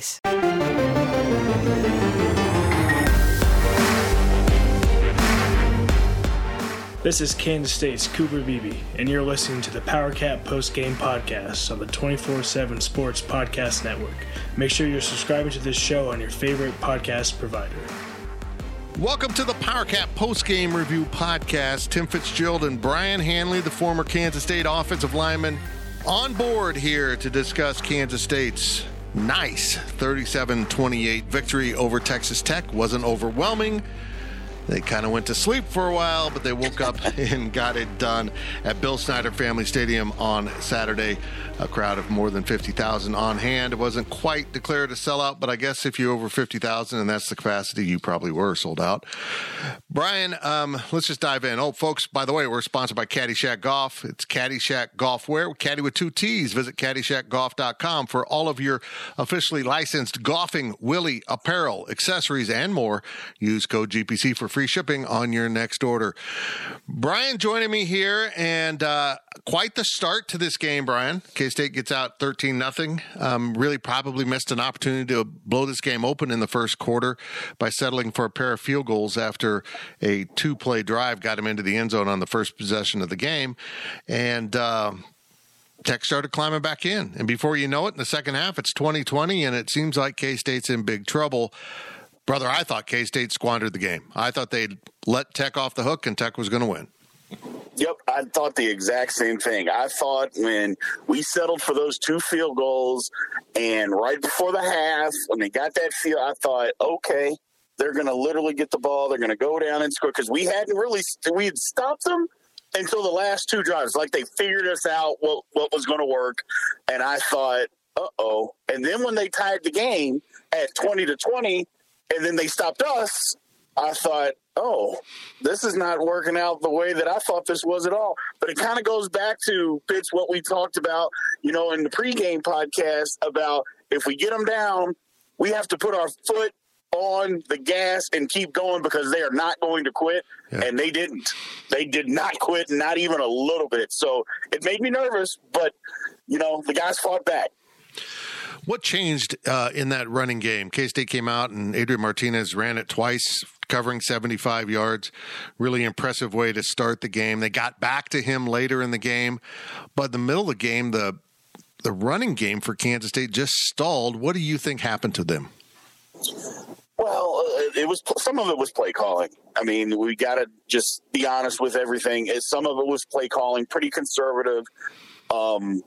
This is Kansas State's Cooper Beebe, and you're listening to the Power Cat Post Game Podcast on the 24 7 Sports Podcast Network. Make sure you're subscribing to this show on your favorite podcast provider. Welcome to the PowerCat post-game review podcast. Tim Fitzgerald and Brian Hanley, the former Kansas State offensive lineman, on board here to discuss Kansas State's nice 37-28 victory over Texas Tech. Wasn't overwhelming. They kind of went to sleep for a while, but they woke up and got it done at Bill Snyder Family Stadium on Saturday. A crowd of more than 50,000 on hand. It wasn't quite declared a sellout, but I guess if you're over 50,000 and that's the capacity, you probably were sold out. Brian, um, let's just dive in. Oh, folks, by the way, we're sponsored by Caddyshack Golf. It's Caddyshack Golfwear, Caddy with two T's. Visit CaddyshackGolf.com for all of your officially licensed golfing, Willie apparel, accessories, and more. Use code GPC for free shipping on your next order. Brian joining me here, and uh, quite the start to this game, Brian. K State gets out 13 nothing. Um, really probably missed an opportunity to blow this game open in the first quarter by settling for a pair of field goals after a two play drive got him into the end zone on the first possession of the game. And, uh, Tech started climbing back in. And before you know it, in the second half, it's 2020, and it seems like K State's in big trouble. Brother, I thought K State squandered the game. I thought they'd let Tech off the hook, and Tech was going to win. Yep, I thought the exact same thing. I thought when we settled for those two field goals and right before the half, when they got that field, I thought, okay, they're going to literally get the ball. They're going to go down and score because we hadn't really we had stopped them until the last two drives. Like they figured us out what what was going to work, and I thought, uh oh. And then when they tied the game at twenty to twenty, and then they stopped us, I thought, oh, this is not working out the way that I thought this was at all. But it kind of goes back to Fitz what we talked about, you know, in the pregame podcast about if we get them down, we have to put our foot on the gas and keep going because they are not going to quit. Yeah. And they didn't. They did not quit, not even a little bit. So it made me nervous, but, you know, the guys fought back. What changed uh, in that running game? K State came out and Adrian Martinez ran it twice, covering 75 yards. Really impressive way to start the game. They got back to him later in the game, but in the middle of the game, the the running game for Kansas State just stalled. What do you think happened to them? Well, uh, it was some of it was play calling. I mean, we got to just be honest with everything. Some of it was play calling, pretty conservative. Um,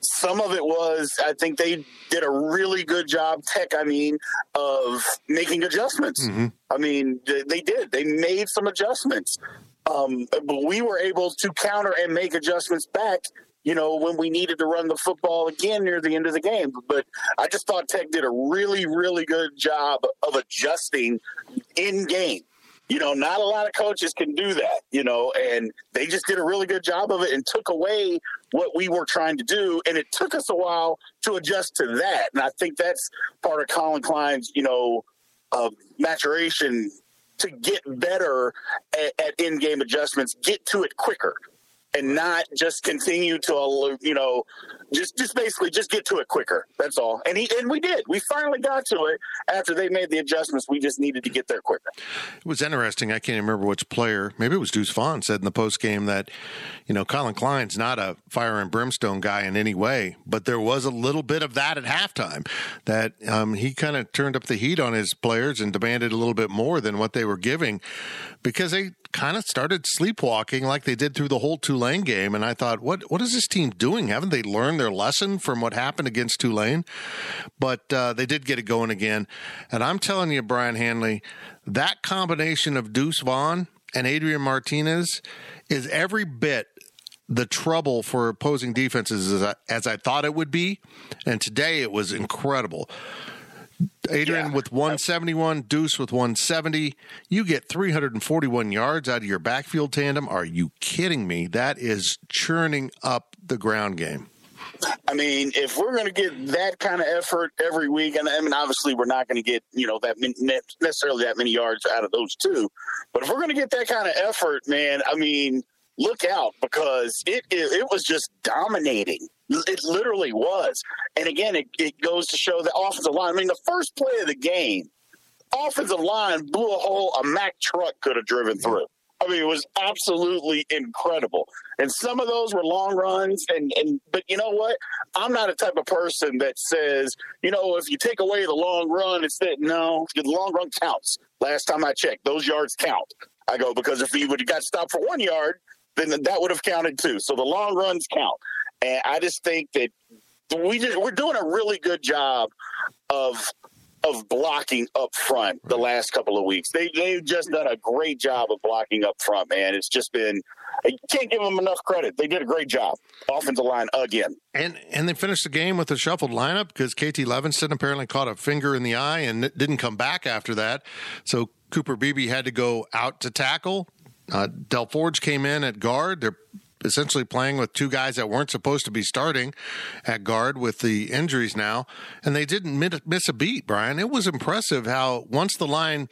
some of it was, I think they did a really good job, Tech, I mean, of making adjustments. I mean, they, they did. They made some adjustments. Um, but we were able to counter and make adjustments back, you know, when we needed to run the football again near the end of the game. But I just thought Tech did a really, really good job of adjusting in game. You know, not a lot of coaches can do that, you know, and they just did a really good job of it and took away what we were trying to do. And it took us a while to adjust to that. And I think that's part of Collin Klein's, you know, uh, maturation to get better at, at in-game adjustments, get to it quicker and not just continue to you know just just basically just get to it quicker. That's all. And he and we did. We finally got to it. After they made the adjustments we just needed to get there quicker. It was interesting. I can't remember which player. Maybe it was deuce vaughn said in the post game that you know collin klein's not a fire and brimstone guy in any way but there was a little bit of that at halftime that um, he kind of turned up the heat on his players and demanded a little bit more than what they were giving because they kind of started sleepwalking like they did through the whole Tulane game. And I thought, what what is this team doing? Haven't they learned their lesson from what happened against Tulane? But uh, they did get it going again. And I'm telling you, Brian Hanley, that combination of Deuce Vaughn and Adrian Martinez is every bit the trouble for opposing defenses as I, as I thought it would be. And today it was incredible. Adrian yeah. with 171, Deuce with 170. You get 341 yards out of your backfield tandem. Are you kidding me? That is churning up the ground game. I mean, if we're going to get that kind of effort every week, and I mean, obviously, we're not going to get you know that necessarily that many yards out of those two, but if we're going to get that kind of effort, man, I mean, look out because it it, it was just dominating. It literally was. And again, it, it goes to show the offensive line. I mean, the first play of the game, offensive line blew a hole a Mack truck could have driven through. I mean, it was absolutely incredible. And some of those were long runs. And, and but you know what? I'm not a type of person that says, you know, if you take away the long run, it's that no, the long run counts. Last time I checked, those yards count. I go because if he would have got stopped for one yard, then that would have counted too. So the long runs count. And I just think that we just we're doing a really good job of of blocking up front the last couple of weeks. They they've just done a great job of blocking up front, man. It's just been I can't give them enough credit. They did a great job. Offensive line again. And and they finished the game with a shuffled lineup because KT Leveston apparently caught a finger in the eye and didn't come back after that. So Cooper Beebe had to go out to tackle. Uh, Del Forge came in at guard. They're essentially playing with two guys that weren't supposed to be starting at guard with the injuries now, and they didn't miss a beat, Brian. It was impressive how once the line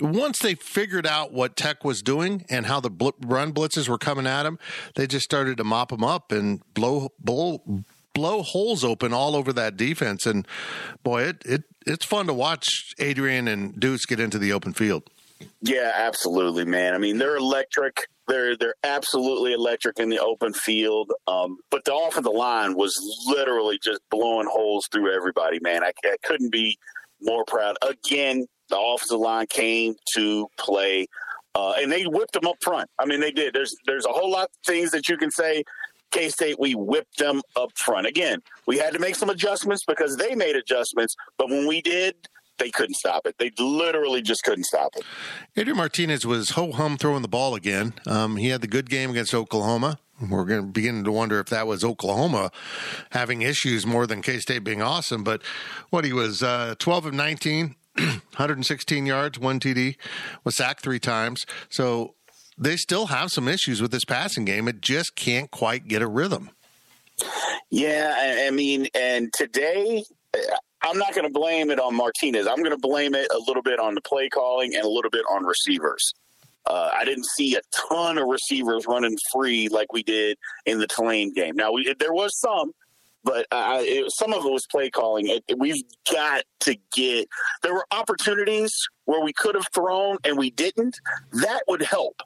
once they figured out what Tech was doing and how the bl- run blitzes were coming at them, they just started to mop them up and blow blow blow holes open all over that defense. And boy, it it it's fun to watch Adrian and Deuce get into the open field. Yeah, absolutely, man. I mean, they're electric. They're they're absolutely electric in the open field. Um, but the offensive line was literally just blowing holes through everybody, man. I, I couldn't be more proud. Again, the offensive line came to play, uh, and they whipped them up front. I mean, they did. There's there's a whole lot of things that you can say. K State, we whipped them up front. Again, we had to make some adjustments because they made adjustments, but when we did, they couldn't stop it. They literally just couldn't stop it. Adrian Martinez was ho hum throwing the ball again. Um, he had the good game against Oklahoma. We're going to begin to wonder if that was Oklahoma having issues more than K State being awesome. But what he was uh, 12 of 19, 116 yards, one TD, was sacked three times. So they still have some issues with this passing game. It just can't quite get a rhythm. Yeah, I mean, and today I'm not going to blame it on Martinez. I'm going to blame it a little bit on the play calling and a little bit on receivers. Uh, I didn't see a ton of receivers running free like we did in the Tulane game. Now, we, there was some, but it, some of it was play calling. It, we've got to get. There were opportunities where we could have thrown and we didn't. That would help.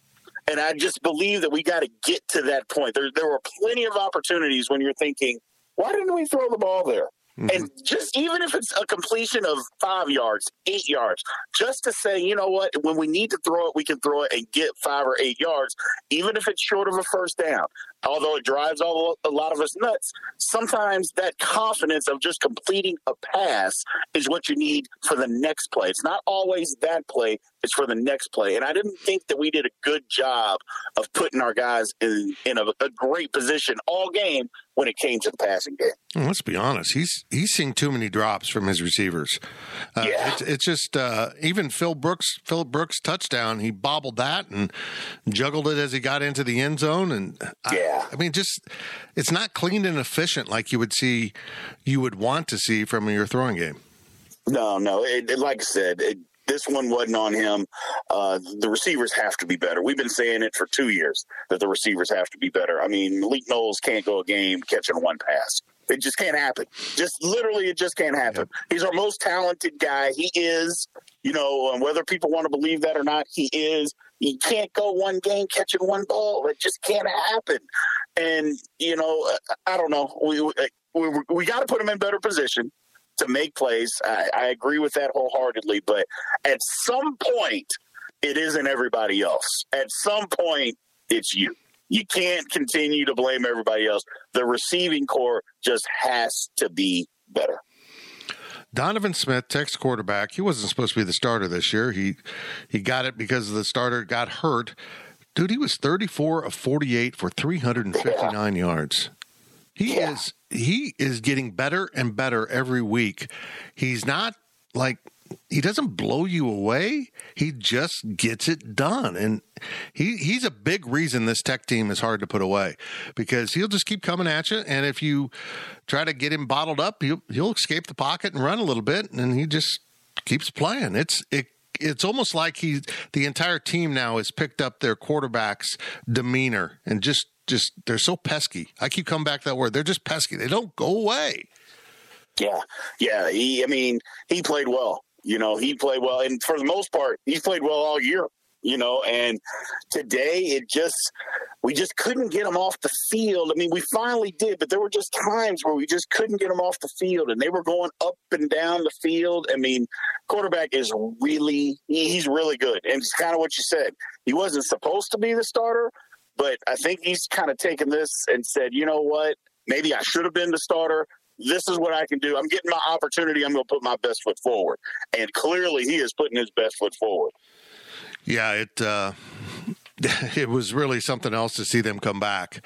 And I just believe that we got to get to that point. There, there were plenty of opportunities when you're thinking, why didn't we throw the ball there? Mm-hmm. And just even if it's a completion of five yards, eight yards, just to say, you know what, when we need to throw it, we can throw it and get five or eight yards, even if it's short of a first down. Although it drives all a lot of us nuts, sometimes that confidence of just completing a pass is what you need for the next play. It's not always that play; it's for the next play. And I didn't think that we did a good job of putting our guys in in a, a great position all game when it came to the passing game. Well, let's be honest. He's he's seeing too many drops from his receivers. Uh, Yeah. it's, it's just uh, even Phil Brooks Philip Brooks touchdown. He bobbled that and juggled it as he got into the end zone. And I, Yeah. I mean, just it's not clean and efficient like you would see, you would want to see from your throwing game. No, no. It, it- like I said, it, this one wasn't on him. Uh, the receivers have to be better. We've been saying it for two years that the receivers have to be better. I mean, Malik Knowles can't go a game catching one pass. It just can't happen. Just literally, it just can't happen. He's our most talented guy. He is, you know, whether people want to believe that or not, he is. He can't go one game catching one ball. It just can't happen. And you know, I don't know. We we, we got to put him in better position to make plays. I, I agree with that wholeheartedly. But at some point, it isn't everybody else. At some point, it's you. You can't continue to blame everybody else. The receiving core just has to be better. Donovan Smith, Texas quarterback. He wasn't supposed to be the starter this year. He he got it because the starter got hurt. Dude, he was 34 of 48 for 359 yards. He Yeah. is he is getting better and better every week. He's not like he doesn't blow you away. He just gets it done. And he he's a big reason this tech team is hard to put away because he'll just keep coming at you and if you try to get him bottled up, he'll he'll escape the pocket and run a little bit and he just keeps playing. It's it it's almost like he the entire team now has picked up their quarterback's demeanor and just just they're so pesky. I keep coming back to that word. They're just pesky. They don't go away. Yeah, yeah. He, I mean, he played well. You know, he played well, and for the most part, he's played well all year. You know, and today it just we just couldn't get him off the field. I mean, we finally did, but there were just times where we just couldn't get him off the field, and they were going up and down the field. I mean, quarterback is really he's really good, and it's kind of what you said. He wasn't supposed to be the starter, but I think he's kind of taken this and said, you know what, maybe I should have been the starter this is what I can do. I'm getting my opportunity. I'm going to put my best foot forward. And clearly, he is putting his best foot forward. Yeah, it uh, it was really something else to see them come back.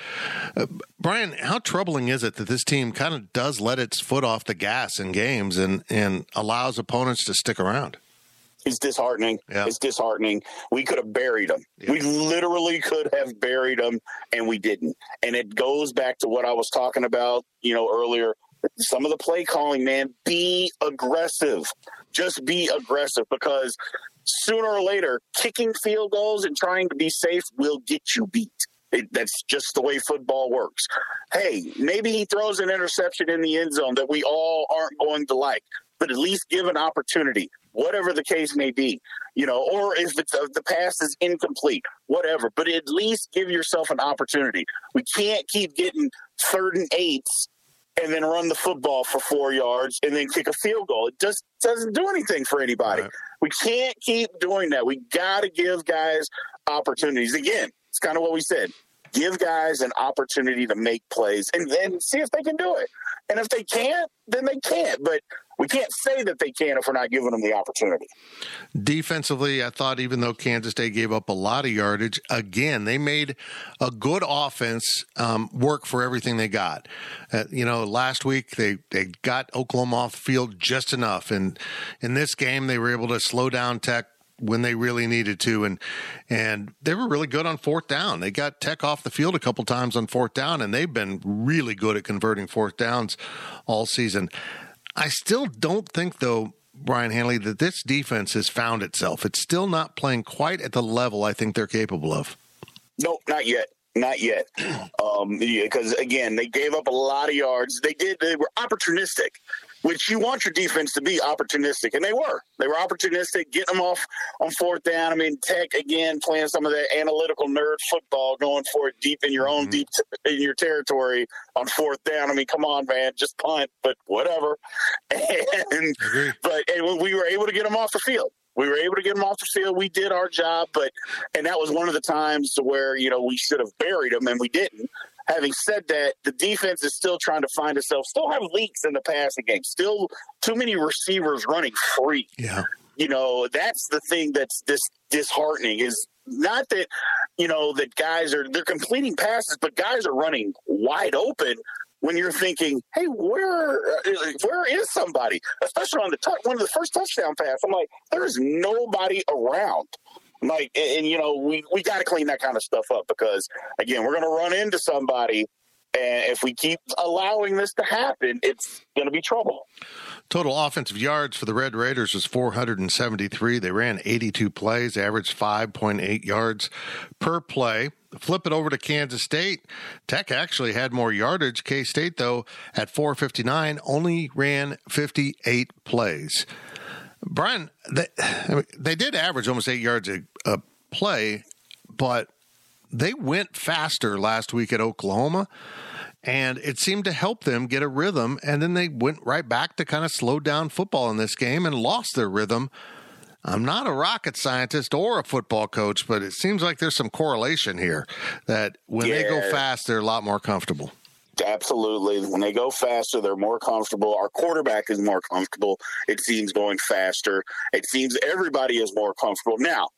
Uh, Brian, how troubling is it that this team kind of does let its foot off the gas in games and and allows opponents to stick around? It's disheartening. Yeah. It's disheartening. We could have buried him. We literally could have buried them, and we didn't. And it goes back to what I was talking about, you know, earlier. Some of the play calling, man, be aggressive. Just be aggressive because sooner or later, kicking field goals and trying to be safe will get you beat. It, that's just the way football works. Hey, maybe he throws an interception in the end zone that we all aren't going to like, but at least give an opportunity, whatever the case may be, you know, or if it's, uh, the pass is incomplete, whatever, but at least give yourself an opportunity. We can't keep getting third and eights and then run the football for four yards and then kick a field goal. It just doesn't do anything for anybody. Right. We can't keep doing that. We got to give guys opportunities. Again, it's kind of what we said. Give guys an opportunity to make plays and then see if they can do it. And if they can't, then they can't. But we can't say that they can if we're not giving them the opportunity. Defensively, I thought even though Kansas State gave up a lot of yardage, again, they made a good offense um, work for everything they got. Uh, you know, last week they, they got Oklahoma off field just enough. And in this game, they were able to slow down Tech when they really needed to and and they were really good on fourth down. They got Tech off the field a couple times on fourth down and they've been really good at converting fourth downs all season. I still don't think though Brian Hanley that this defense has found itself. It's still not playing quite at the level I think they're capable of. Nope, not yet. Not yet. Um, because again, they gave up a lot of yards. They did. They were opportunistic, which you want your defense to be opportunistic, and they were. They were opportunistic, getting them off on fourth down. I mean, Tech again playing some of that analytical nerd football, going for it deep in your own mm-hmm. deep t- in your territory on fourth down. I mean, come on, man, just punt, but whatever. And but and we were able to get them off the field. We were able to get them off the field. We did our job, but and that was one of the times to where you know we should have buried them and we didn't. Having said that, the defense is still trying to find itself. Still have leaks in the passing game. Still too many receivers running free. Yeah. You know, that's the thing that's this disheartening is not that you know that guys are they're completing passes, but guys are running wide open when you're thinking, "Hey, where uh, where is somebody?" Especially on the t- one of the first touchdown pass, I'm like, "There is nobody around." Like, and, and you know, we we got to clean that kind of stuff up because again, we're going to run into somebody, and if we keep allowing this to happen, it's going to be trouble. Total offensive yards for the Red Raiders was 473. They ran 82 plays, averaged 5.8 yards per play. Flip it over to Kansas State. Tech actually had more yardage. K State, though, at 459, only ran 58 plays. Brian, they, I mean, they did average almost eight yards a, a play, but they went faster last week at Oklahoma and it seemed to help them get a rhythm. And then they went right back to kind of slow down football in this game and lost their rhythm. I'm not a rocket scientist or a football coach, but it seems like there's some correlation here that when yeah. they go fast, they're a lot more comfortable. Absolutely. When they go faster, they're more comfortable. Our quarterback is more comfortable. It seems going faster. It seems everybody is more comfortable. Now,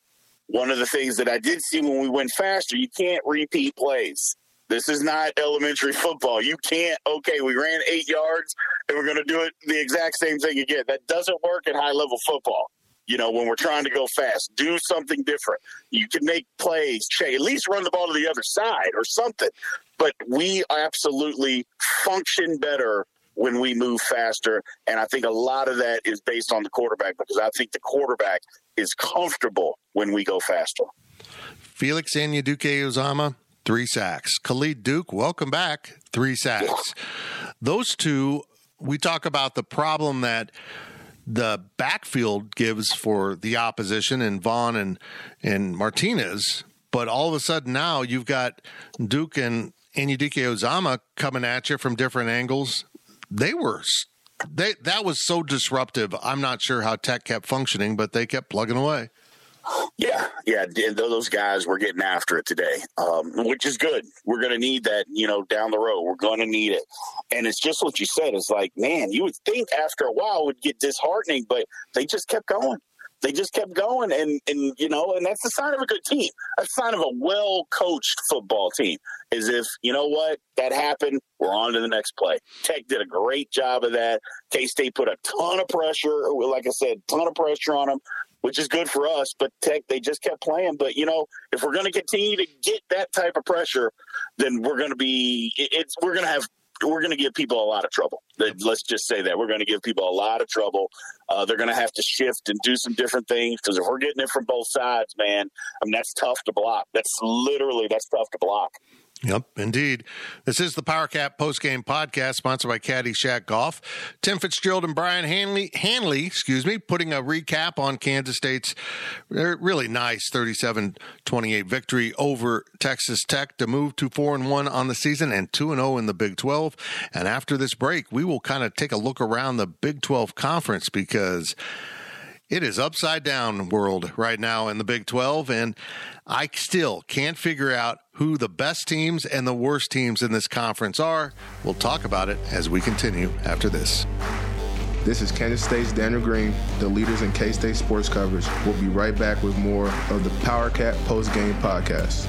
one of the things that I did see when we went faster, you can't repeat plays. This is not elementary football. You can't, okay, we ran eight yards and we're going to do it the exact same thing again. That doesn't work in high level football. You know, when we're trying to go fast, do something different. You can make plays, at least run the ball to the other side or something. But we absolutely function better when we move faster. And I think a lot of that is based on the quarterback because I think the quarterback is comfortable when we go faster. Felix Anudike-Uzomah, three sacks. Khalid Duke, welcome back, three sacks. Those two, we talk about the problem that the backfield gives for the opposition and Vaughn and and Martinez. But all of a sudden now you've got Duke and Anudike-Uzomah coming at you from different angles. They were they that was so disruptive. I'm not sure how Tech kept functioning, but they kept plugging away. Yeah, yeah, those guys were getting after it today, um, which is good. We're going to need that, you know, down the road. We're going to need it, and it's just what you said. It's like, man, you would think after a while it would get disheartening, but they just kept going. They just kept going, and and you know, and that's the sign of a good team. A sign of a well coached football team is if you know what that happened, we're on to the next play. Tech did a great job of that. K State put a ton of pressure, like I said, ton of pressure on them which is good for us. But Tech, they just kept playing. But you know, if we're going to continue to get that type of pressure, then we're going to be it's we're going to have we're going to give people a lot of trouble. Let's just say that we're going to give people a lot of trouble. Uh, they're going to have to shift and do some different things because if we're getting it from both sides, man, I mean that's tough to block. That's literally that's tough to block. Yep, indeed. This is the PowerCat postgame podcast sponsored by Caddyshack Golf. Tim Fitzgerald and Brian Hanley, Hanley, excuse me, putting a recap on Kansas State's uh, really nice 37-28 victory over Texas Tech to move to 4 and 1 on the season and 2 and 0 in the Big 12. And after this break, we will kind of take a look around the Big 12 conference because it is upside down world right now in the Big 12 and I still can't figure out who the best teams and the worst teams in this conference are. We'll talk about it as we continue after this. This is Kansas State's Daniel Green, the leaders in K State sports coverage. We'll be right back with more of the PowerCat Post Game Podcast.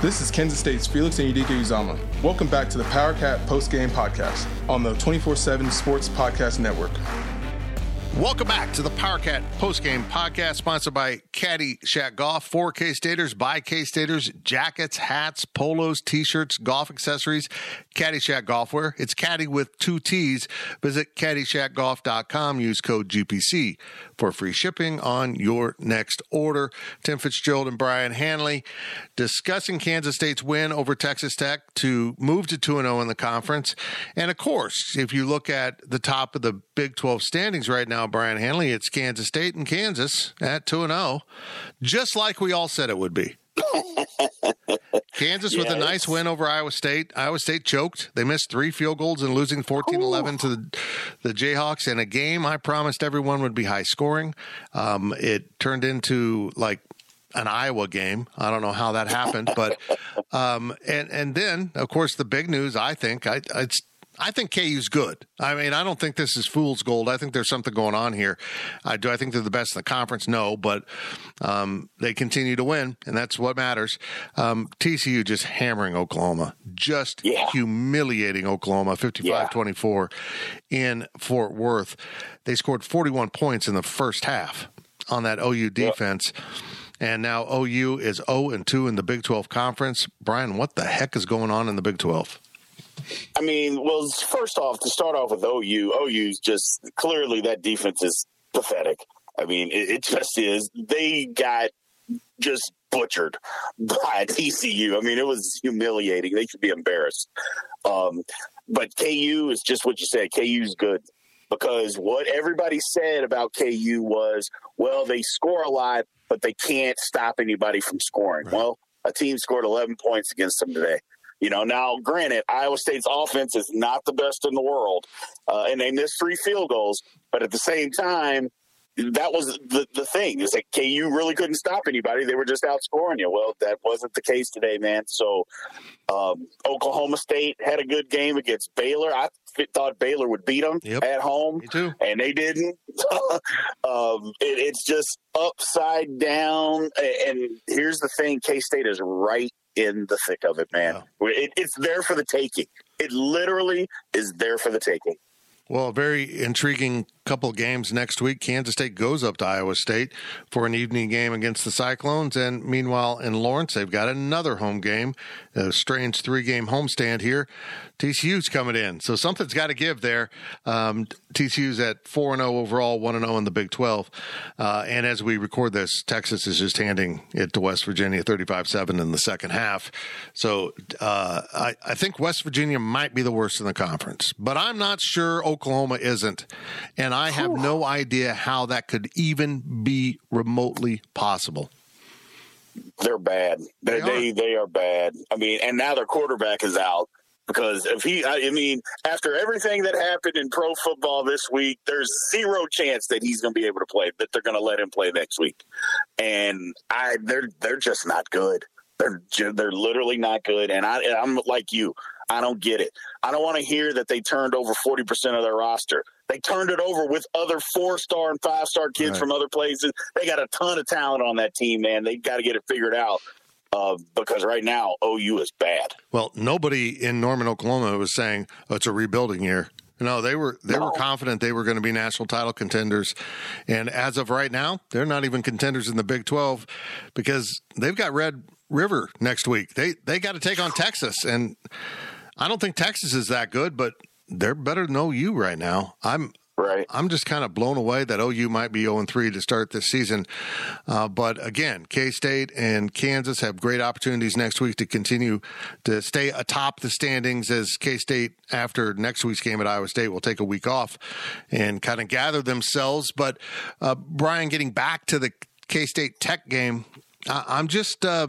This is Kansas State's Felix Anudike-Uzomah. Welcome back to the Power Cat Post Game Podcast on the 24 7 Sports Podcast Network. Welcome back to the PowerCat postgame podcast sponsored by Caddy Shack Golf for K Staters by K Staters, jackets, hats, polos, t shirts, golf accessories, Caddy Shack Golfwear. It's Caddy with two T's. Visit CaddyShackGolf.com. Use code GPC for free shipping on your next order. Tim Fitzgerald and Brian Hanley discussing Kansas State's win over Texas Tech to move to 2 0 in the conference. And of course, if you look at the top of the Big 12 standings right now, Brian Hanley, it's Kansas State and Kansas at 2 0, just like we all said it would be. Kansas with a nice win over Iowa State. Iowa State choked. They missed three field goals and losing 14 11 to the, the Jayhawks in a game I promised everyone would be high scoring. Um, it turned into like an Iowa game. I don't know how that happened, but um, and and then of course the big news. I think I, it's I think KU's good. I mean, I don't think this is fool's gold. I think there's something going on here. I do I think they're the best in the conference? No, but um, they continue to win, and that's what matters. Um, TCU just hammering Oklahoma, just Yeah. humiliating Oklahoma, 55 24 in Fort Worth. They scored 41 points in the first half on that OU defense. And now OU is 0 and 2 in the Big 12 conference. Brian, what the heck is going on in the Big 12? I mean, well, first off, to start off with OU, OU's just clearly that defense is pathetic. I mean, it, it just is. They got just butchered by TCU. I mean, it was humiliating. They should be embarrassed. Um, but KU is just what you said. KU's good because what everybody said about KU was, well, they score a lot, but they can't stop anybody from scoring. Well, a team scored 11 points against them today. You know, now granted, Iowa State's offense is not the best in the world, uh, and they missed three field goals. But at the same time, that was the the thing is that KU really couldn't stop anybody. They were just outscoring you. Well, that wasn't the case today, man. So um, Oklahoma State had a good game against Baylor. I thought Baylor would beat them Yep. at home, and they didn't. um, it, it's just upside down. And here's the thing: K State is right in the thick of it, man. It, it's there for the taking. It literally is there for the taking. Well, very intriguing couple games next week. Kansas State goes up to Iowa State for an evening game against the Cyclones. And meanwhile, in Lawrence, they've got another home game, a strange three game homestand here. TCU's coming in. So something's got to give there. Um, TCU's at 4 0 overall, 1 0 in the Big 12. Uh, and as we record this, Texas is just handing it to West Virginia 35 7 in the second half. So uh, I, I think West Virginia might be the worst in the conference, but I'm not sure Oklahoma isn't. And I have no idea how that could even be remotely possible. They're bad. They They they, they are bad. I mean, and now their quarterback is out because if he, I I mean, after everything that happened in pro football this week, there's zero chance that he's going to be able to play. That they're going to let him play next week, and I they're they're just not good. They're they're literally not good. And I I'm like you. I don't get it. I don't want to hear that they turned over 40% of their roster. They turned it over with other four star and five star kids Right. from other places. They got a ton of talent on that team, man. They got to get it figured out uh, because right now OU is bad. Well, nobody in Norman, Oklahoma was saying oh, it's a rebuilding year. No, they were they were confident they were going to be national title contenders, and as of right now, they're not even contenders in the Big Twelve because they've got Red River next week. They they got to take on Texas, and I don't think Texas is that good, but they're better than OU right now. I'm Right. I'm just kind of blown away that OU might be 0 3 to start this season. Uh, but again, K State and Kansas have great opportunities next week to continue to stay atop the standings as K State, after next week's game at Iowa State, will take a week off and kind of gather themselves. But uh, Brian, getting back to the K State Tech game, I- am just. Uh,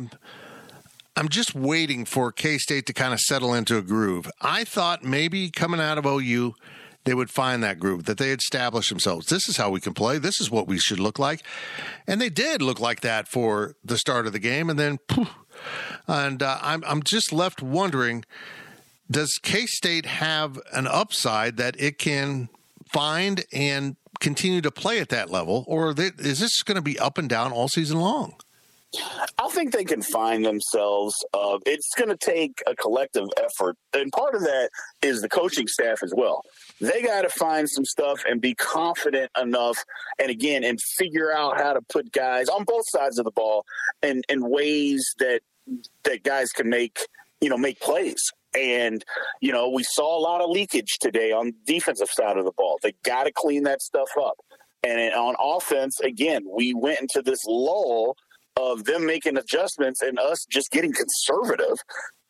I'm just waiting for K State to kind of settle into a groove. I thought maybe coming out of OU, they would find that groove, that they establish themselves. This is how we can play. This is what we should look like. And they did look like that for the start of the game. And then, poof, and uh, I'm, I'm just left wondering does K State have an upside that it can find and continue to play at that level? Or is this going to be up and down all season long? I think they can find themselves. Uh, it's going to take a collective effort, and part of that is the coaching staff as well. They got to find some stuff and be confident enough, and again, and figure out how to put guys on both sides of the ball in, in ways that that guys can make you know make plays. And you know, we saw a lot of leakage today on defensive side of the ball. They got to clean that stuff up. And on offense, again, we went into this lull of them making adjustments and us just getting conservative.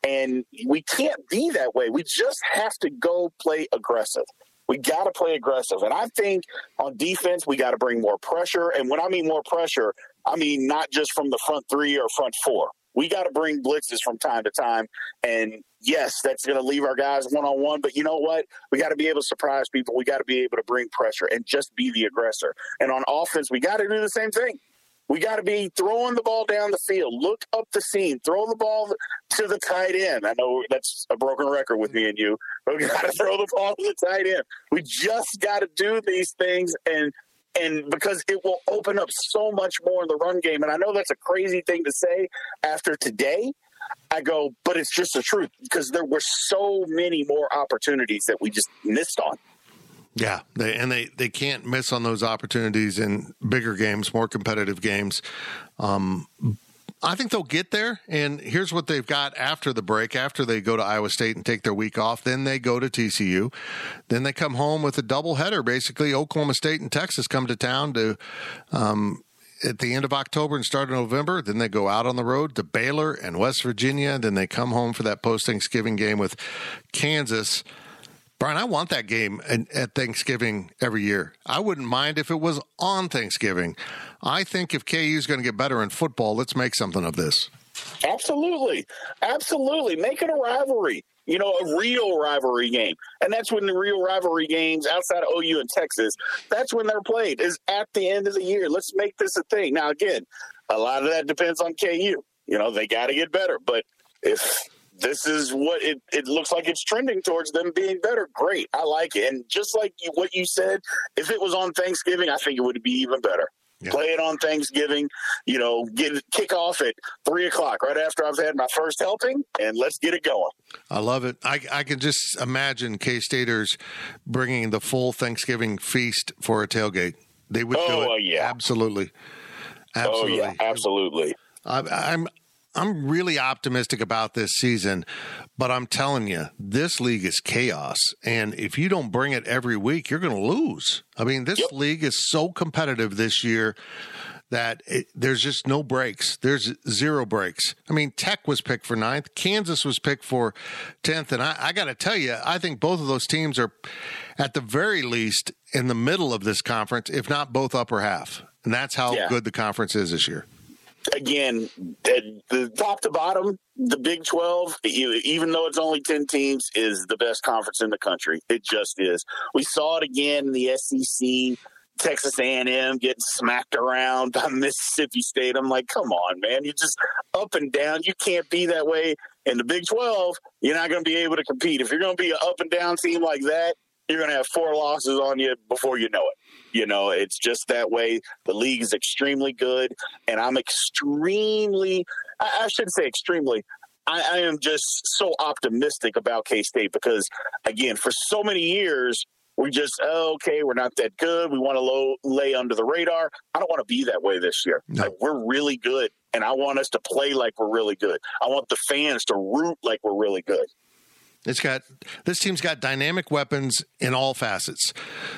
And we can't be that way. We just have to go play aggressive. We got to play aggressive. And I think on defense, we got to bring more pressure. And when I mean more pressure, I mean not just from the front three or front four. We got to bring blitzes from time to time. And yes, that's going to leave our guys one on one. But you know what? We got to be able to surprise people. We got to be able to bring pressure and just be the aggressor. And on offense, we got to do the same thing. We got to be throwing the ball down the field. Look up the seam. Throw the ball to the tight end. I know that's a broken record with me and you, but we got to throw the ball to the tight end. We just got to do these things and and because it will open up so much more in the run game. And I know that's a crazy thing to say after today. I go, but it's just the truth because there were so many more opportunities that we just missed on. Yeah, they, and they, they can't miss on those opportunities in bigger games, more competitive games. Um, I think they'll get there. And here's what they've got after the break. After they go to Iowa State and take their week off, then they go to TCU. Then they come home with a doubleheader. Basically, Oklahoma State and Texas come to town to um, at the end of October and start of November. Then they go out on the road to Baylor and West Virginia. Then they come home for that post Thanksgiving game with Kansas. Brian, I want that game at Thanksgiving every year. I wouldn't mind if it was on Thanksgiving. I think if KU is going to get better in football, let's make something of this. Absolutely. Absolutely. Make it a rivalry, you know, a real rivalry game. And that's when the real rivalry games outside of OU and Texas, that's when they're played, is at the end of the year. Let's make this a thing. Now, again, a lot of that depends on KU. You know, they got to get better. But if this is what it, it looks like it's trending towards them being better. Great. I like it. And just like you, what you said, if it was on Thanksgiving, I think it would be even better. Yeah. Play it on Thanksgiving, you know, get kick off at three o'clock right after I've had my first helping, and let's get it going. I love it. I, I can just imagine K Staters bringing the full Thanksgiving feast for a tailgate. They would oh, do it. yeah. Absolutely. Absolutely. Oh, yeah. Absolutely. I, I'm I'm really optimistic about this season, but I'm telling you, this league is chaos. And if you don't bring it every week, you're going to lose. I mean, this yep. league is so competitive this year that it, there's just no breaks. There's zero breaks. I mean, Tech was picked for ninth, Kansas was picked for 10th. And I, I got to tell you, I think both of those teams are at the very least in the middle of this conference, if not both upper half. And that's how yeah. good the conference is this year again, the, the, top to bottom, the Big 12, even though it's only 10 teams, is the best conference in the country. It just is. We saw it again in the SEC. Texas A&M getting smacked around by Mississippi State. I'm like, come on, man. You're just up and down. You can't be that way in the Big 12. You're not going to be able to compete. If you're going to be an up and down team like that, you're going to have four losses on you before you know it. You know, it's just that way. The league is extremely good, and I'm extremely, I, I shouldn't say extremely, I, I am just so optimistic about K State because, again, for so many years, we just oh, okay we're not that good. We want to low, lay under the radar. I don't want to be that way this year. No. like, we're really good and i want us to play like we're really good. I want the fans to root like we're really good It's got this team's got dynamic weapons in all facets.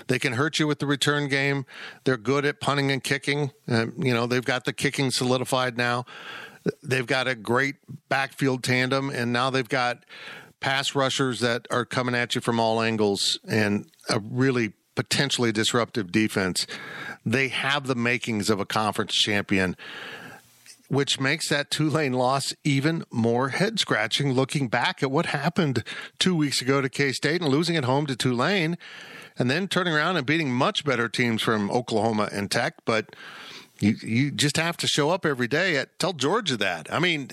They can hurt you with the return game. They're good at punting and kicking. Uh, you know, they've got the kicking solidified now. They've got a great backfield tandem, and now they've got pass rushers that are coming at you from all angles and a really potentially disruptive defense. They have the makings of a conference champion which makes that Tulane loss even more head scratching looking back at what happened two weeks ago to K State and losing at home to Tulane and then turning around and beating much better teams from Oklahoma and Tech. But you, you just have to show up every day. At, tell Georgia that. I mean,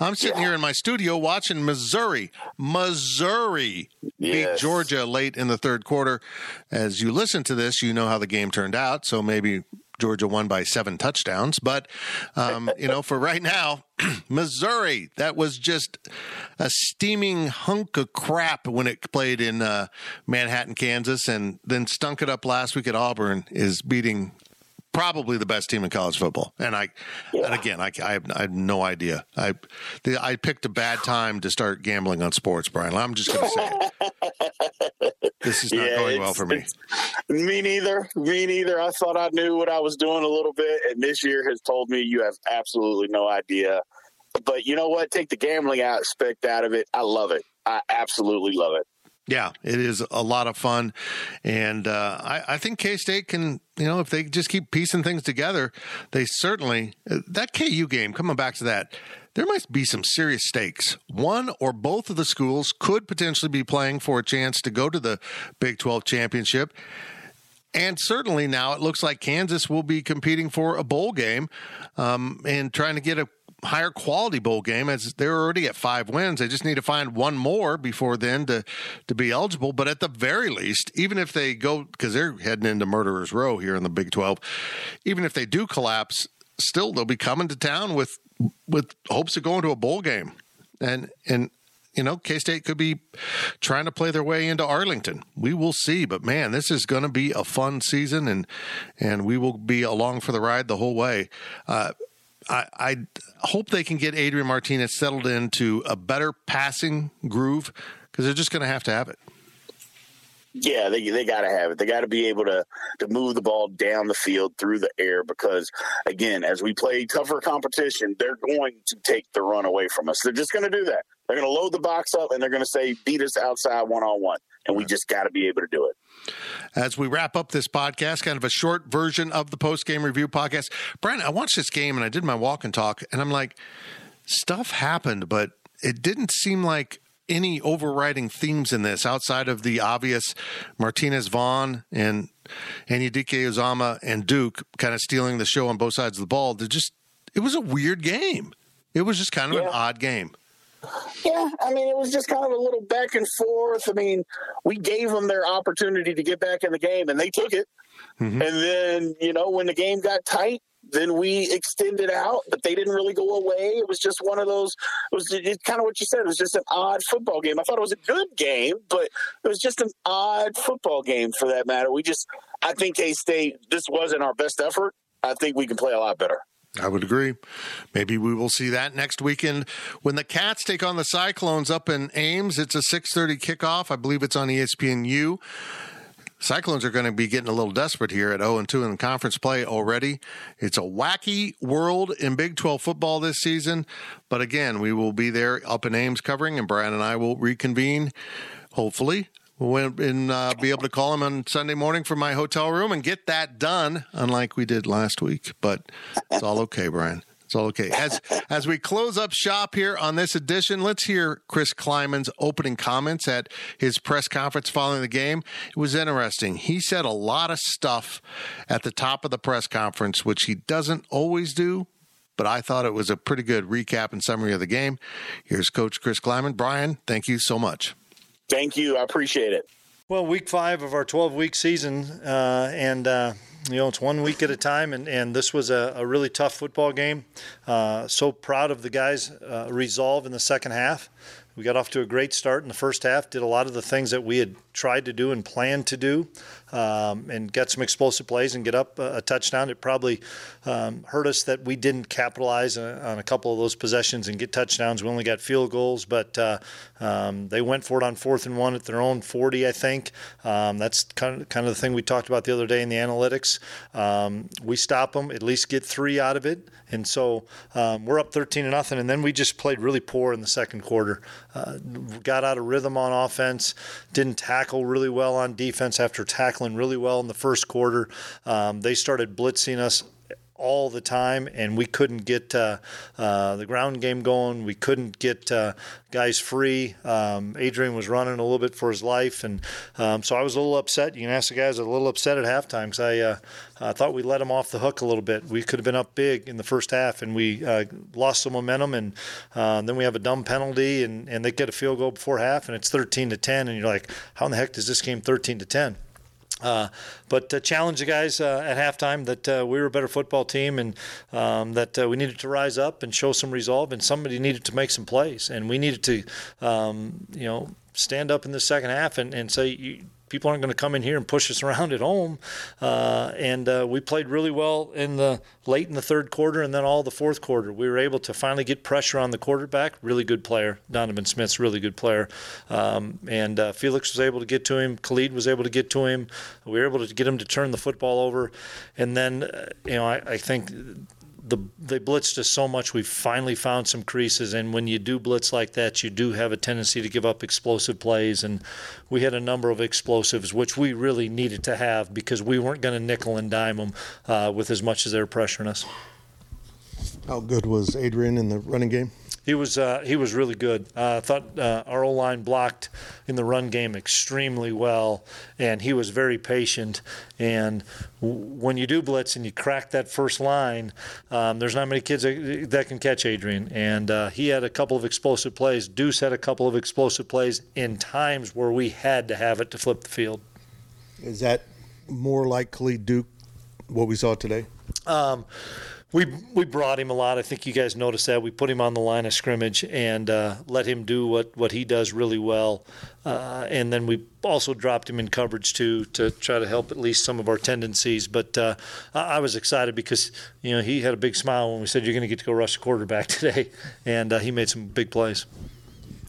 I'm sitting yeah. here in my studio watching Missouri, Missouri yes. beat Georgia late in the third quarter. As you listen to this, you know how the game turned out. So maybe Georgia won by seven touchdowns. But, um, you know, for right now, Missouri, that was just a steaming hunk of crap when it played in uh, Manhattan, Kansas, and then stunk it up last week at Auburn, is beating probably the best team in college football. And I, yeah. and again, I, I, have, I, have, no idea. I, the, I picked a bad time to start gambling on sports, Brian. I'm just going to say this is not yeah, going well for me. Me neither. Me neither. I thought I knew what I was doing a little bit, and this year has told me you have absolutely no idea. But you know what? Take the gambling aspect out of it. I love it. I absolutely love it. Yeah, it is a lot of fun, and uh, I, I, think K State can, you know, if they just keep piecing things together, they certainly that KU game. Coming back to that, there might be some serious stakes. One or both of the schools could potentially be playing for a chance to go to the Big Twelve championship. And certainly now it looks like Kansas will be competing for a bowl game um, and trying to get a higher quality bowl game as they're already at five wins. They just need to find one more before then to to be eligible. But at the very least, even if they go because they're heading into murderers row here in the Big Twelve, even if they do collapse, still they'll be coming to town with with hopes of going to a bowl game. And and you know, K State could be trying to play their way into Arlington. We will see, but man, this is going to be a fun season, and and we will be along for the ride the whole way. Uh, I, I hope they can get Adrian Martinez settled into a better passing groove because they're just going to have to have it. Yeah, they they got to have it. They got to be able to to move the ball down the field through the air because again, as we play tougher competition, they're going to take the run away from us. They're just going to do that. They're going to load the box up and they're going to say beat us outside one on one, and we just got to be able to do it. As we wrap up this podcast, kind of a short version of the post game review podcast, Brian, I watched this game and I did my walk and talk, and I'm like, stuff happened, but it didn't seem like any overriding themes in this outside of the obvious Martinez Vaughn and Anudike-Uzomah and Duke kind of stealing the show on both sides of the ball. They're just it was a weird game. It was just kind of yeah. an odd game. Yeah, I mean, it was just kind of a little back and forth. I mean, we gave them their opportunity to get back in the game, and they took it. Mm-hmm. And then, you know, when the game got tight, then we extended out, but they didn't really go away. It was just one of those. It was it, kind of what you said. It was just an odd football game. I thought it was a good game, but it was just an odd football game for that matter. We just, I think K State. This wasn't our best effort. I think we can play a lot better. I would agree. Maybe we will see that next weekend when the Cats take on the Cyclones up in Ames. It's a 6:30 kickoff. I believe it's on ESPNU. Cyclones are going to be getting a little desperate here at 0 and 2 in conference play already. It's a wacky world in Big 12 football this season. But again, we will be there up in Ames covering, and Brian and I will reconvene, hopefully, and uh, be able to call him on Sunday morning from my hotel room and get that done, unlike we did last week. But it's all okay, Brian. It's all okay. As as we close up shop here on this edition, let's hear Chris Klieman's opening comments at his press conference following the game. It was interesting. He said a lot of stuff at the top of the press conference, which he doesn't always do. But I thought it was a pretty good recap and summary of the game. Here's Coach Chris Klieman. Brian, thank you so much. Thank you. I appreciate it. Well, week five of our 12 week season, uh, and uh, you know, it's one week at a time, and, and this was a, a really tough football game. Uh, so proud of the guys' uh, resolve in the second half. We got off to a great start in the first half, did a lot of the things that we had tried to do and planned to do. Um, and get some explosive plays and get up a, a touchdown. It probably um, hurt us that we didn't capitalize on, on, a couple of those possessions and get touchdowns. We only got field goals, but uh, um, they went for it on fourth and one at their own 40, I think. Um, that's kind of kind of the thing we talked about the other day in the analytics. Um, we stop them, at least get three out of it, and so um, we're up 13 to nothing. And then we just played really poor in the second quarter. Uh, got out of rhythm on offense, didn't tackle really well on defense after tackling really well in the first quarter. Um, they started blitzing us all the time, and we couldn't get uh, uh, the ground game going. We couldn't get uh, guys free. Um, Adrian was running a little bit for his life, and um, so I was a little upset. You can ask the guys, a little upset at halftime because I, uh, I thought we let them off the hook a little bit. We could have been up big in the first half, and we uh, lost some momentum, and uh, then we have a dumb penalty, and, and they get a field goal before half, and it's 13 to 10, and you're like, how in the heck does this game 13 to 10? Uh, but uh, challenge the guys uh, at halftime that uh, we were a better football team and um, that uh, we needed to rise up and show some resolve and somebody needed to make some plays. And we needed to um, you know stand up in the second half and, and say people aren't going to come in here and push us around at home. Uh, and uh, we played really well in the late in the third quarter and then all the fourth quarter. We were able to finally get pressure on the quarterback. Really good player. Donovan Smith's really good player. Um, and uh, Felix was able to get to him. Khalid was able to get to him. We were able to get him to turn the football over. And then, uh, you know, I, I think the they blitzed us so much. We finally found some creases, and when you do blitz like that, you do have a tendency to give up explosive plays. And we had a number of explosives, which we really needed to have because we weren't going to nickel and dime them uh, with as much as they were pressuring us. How good was Adrian in the running game? He was uh, he was really good. Uh, I thought uh, our O line blocked in the run game extremely well, and he was very patient. And w- when you do blitz and you crack that first line, um, there's not many kids that, that can catch Adrian. And uh, he had a couple of explosive plays. Deuce had a couple of explosive plays in times where we had to have it to flip the field. Is that more likely Duke, what we saw today? Um, we we brought him a lot. I think you guys noticed that we put him on the line of scrimmage and uh, let him do what, what he does really well, uh, and then we also dropped him in coverage too to try to help at least some of our tendencies. But uh, I, was excited because you know he had a big smile when we said you're going to get to go rush the quarterback today, and uh, he made some big plays.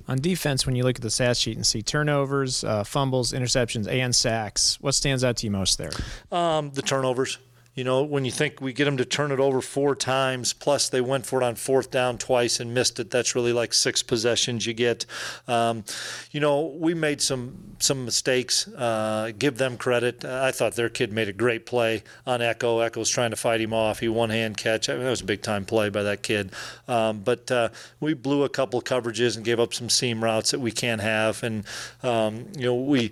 On defense, when you look at the stat sheet and see turnovers, uh, fumbles, interceptions, and sacks, what stands out to you most there? Um, the turnovers. You know, when you think we get them to turn it over four times, plus they went for it on fourth down twice and missed it, that's really like six possessions you get. Um, you know, we made some some mistakes. Uh, give them credit. I thought their kid made a great play on Ekow. Ekow's trying to fight him off. He one hand catch. I mean, that was a big time play by that kid. Um, but uh, we blew a couple coverages and gave up some seam routes that we can't have. And um, you know, we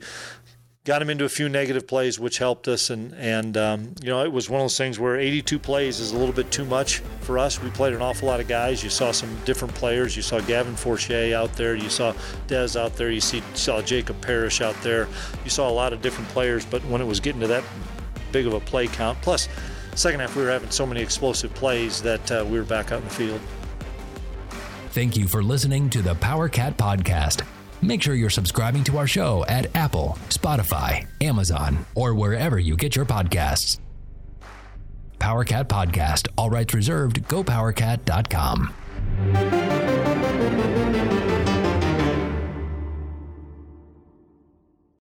got him into a few negative plays, which helped us. And and um, you know, it was one of those things where 82 plays is a little bit too much for us. We played an awful lot of guys. You saw some different players. You saw Gavin Forche out there. You saw Dez out there. You see saw Jacob Parrish out there. You saw a lot of different players. But when it was getting to that big of a play count, plus second half we were having so many explosive plays that uh, we were back out in the field. Thank you for listening to the Power Cat Podcast. Make sure you're subscribing to our show at Apple, Spotify, Amazon, or wherever you get your podcasts. PowerCat Podcast, all rights reserved, gopowercat.com.